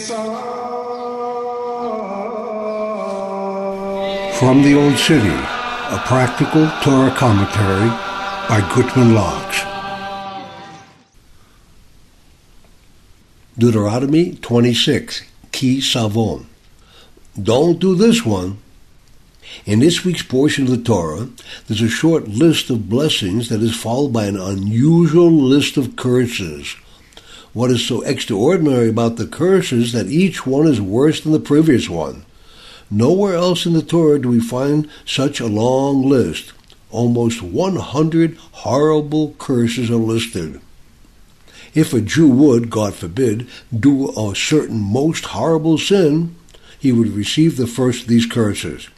From the Old City, a practical Torah commentary by Gutman Locks. Deuteronomy 26, Ki Savo. Don't do this one. In this week's portion of the Torah, there's a short list of blessings that is followed by an unusual list of curses. What is so extraordinary about the curses that each one is worse than the previous one? Nowhere else in the Torah do we find such a long list. Almost 100 horrible curses are listed. If a Jew would, God forbid, do a certain most horrible sin, he would receive the first of these curses.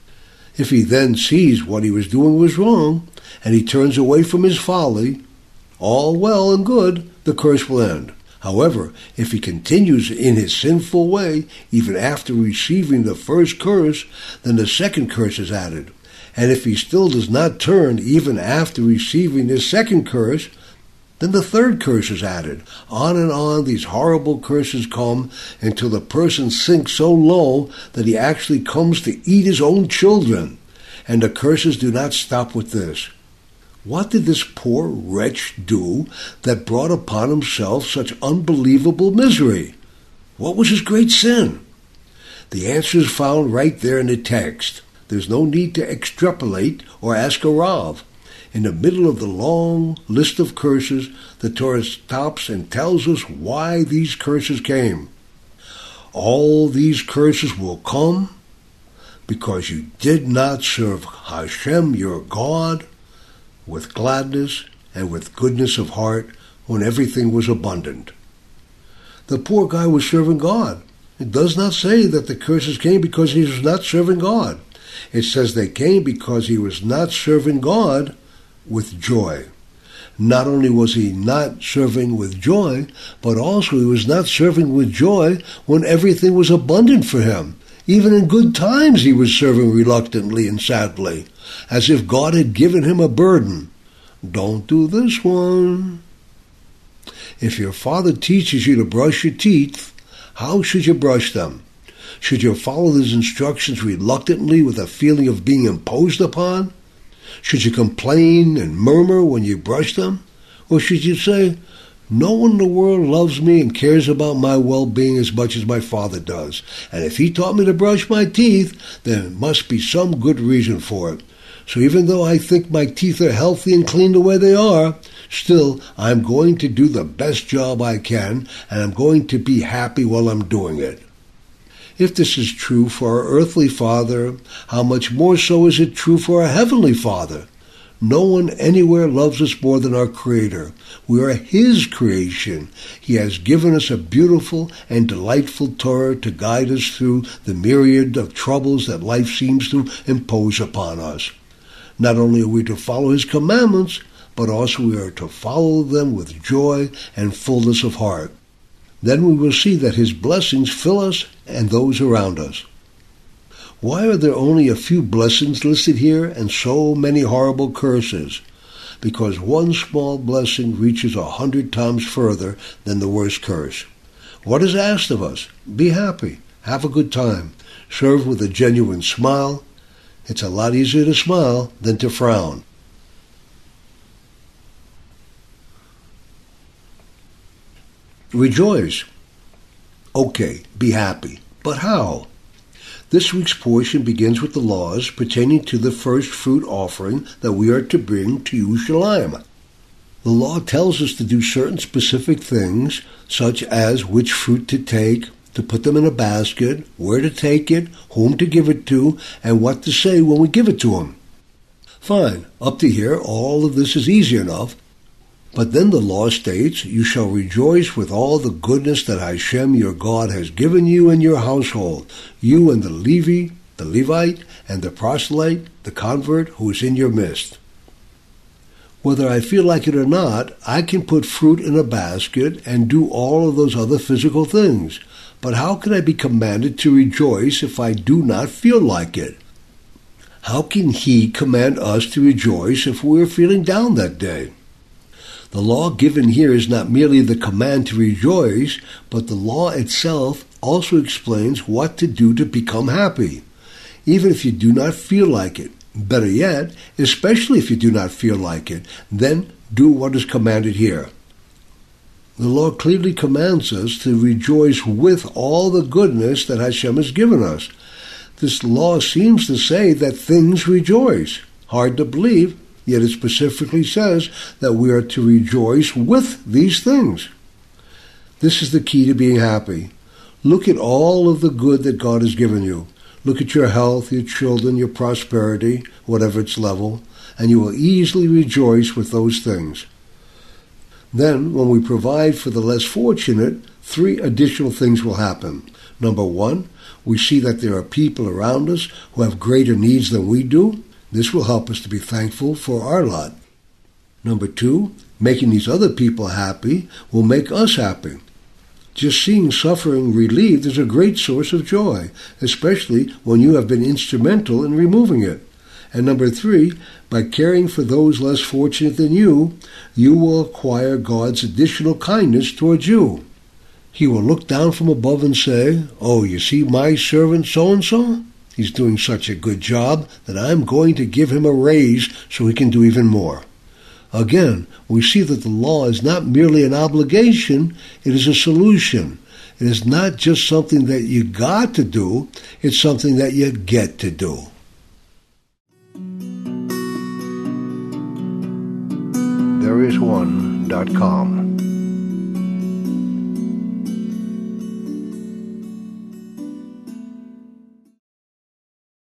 If he then sees what he was doing was wrong, and he turns away from his folly, all well and good, the curse will end. However, if he continues in his sinful way, even after receiving the first curse, then the second curse is added. And if he still does not turn even after receiving the second curse, then the third curse is added. On and on these horrible curses come until the person sinks so low that he actually comes to eat his own children. And the curses do not stop with this. What did this poor wretch do that brought upon himself such unbelievable misery? What was his great sin? The answer is found right there in the text. There's no need to extrapolate or ask a Rav. In the middle of the long list of curses, the Torah stops and tells us why these curses came. All these curses will come because you did not serve Hashem, your God, with gladness and with goodness of heart when everything was abundant. The poor guy was serving God. It does not say that the curses came because he was not serving God. It says they came because he was not serving God with joy. Not only was he not serving with joy, but also he was not serving with joy when everything was abundant for him. Even in good times he was serving reluctantly and sadly, as if God had given him a burden. Don't do this one. If your father teaches you to brush your teeth, how should you brush them? Should you follow his instructions reluctantly with a feeling of being imposed upon? Should you complain and murmur when you brush them? Or should you say, no one in the world loves me and cares about my well being as much as my father does. And if he taught me to brush my teeth, there must be some good reason for it. So even though I think my teeth are healthy and clean the way they are, still I'm going to do the best job I can and I'm going to be happy while I'm doing it. If this is true for our earthly Father, how much more so is it true for our Heavenly Father? No one anywhere loves us more than our Creator. We are His creation. He has given us a beautiful and delightful Torah to guide us through the myriad of troubles that life seems to impose upon us. Not only are we to follow His commandments, but also we are to follow them with joy and fullness of heart. Then we will see that His blessings fill us and those around us. Why are there only a few blessings listed here and so many horrible curses? Because one small blessing reaches a hundred times further than the worst curse. What is asked of us? Be happy, have a good time, serve with a genuine smile. It's a lot easier to smile than to frown. Rejoice. Okay, be happy. But how? This week's portion begins with the laws pertaining to the first fruit offering that we are to bring to Yerushalayim. The law tells us to do certain specific things, such as which fruit to take, to put them in a basket, where to take it, whom to give it to, and what to say when we give it to him. Fine, up to here, all of this is easy enough, but then the law states, You shall rejoice with all the goodness that Hashem your God has given you and your household, you and the Levi, the Levite, and the proselyte, the convert who is in your midst. Whether I feel like it or not, I can put fruit in a basket and do all of those other physical things. But how can I be commanded to rejoice if I do not feel like it? How can He command us to rejoice if we're feeling down that day? The law given here is not merely the command to rejoice, but the law itself also explains what to do to become happy, even if you do not feel like it. Better yet, especially if you do not feel like it, then do what is commanded here. The law clearly commands us to rejoice with all the goodness that Hashem has given us. This law seems to say that things rejoice. Hard to believe, yet it specifically says that we are to rejoice with these things. This is the key to being happy. Look at all of the good that God has given you. Look at your health, your children, your prosperity, whatever its level, and you will easily rejoice with those things. Then, when we provide for the less fortunate, three additional things will happen. Number one, we see that there are people around us who have greater needs than we do. This will help us to be thankful for our lot. Number two, making these other people happy will make us happy. Just seeing suffering relieved is a great source of joy, especially when you have been instrumental in removing it. And number three, by caring for those less fortunate than you, you will acquire God's additional kindness towards you. He will look down from above and say, Oh, you see my servant so and so? He's doing such a good job that I'm going to give him a raise so he can do even more. Again, we see that the law is not merely an obligation, it is a solution. It is not just something that you got to do, it's something that you get to do. There is.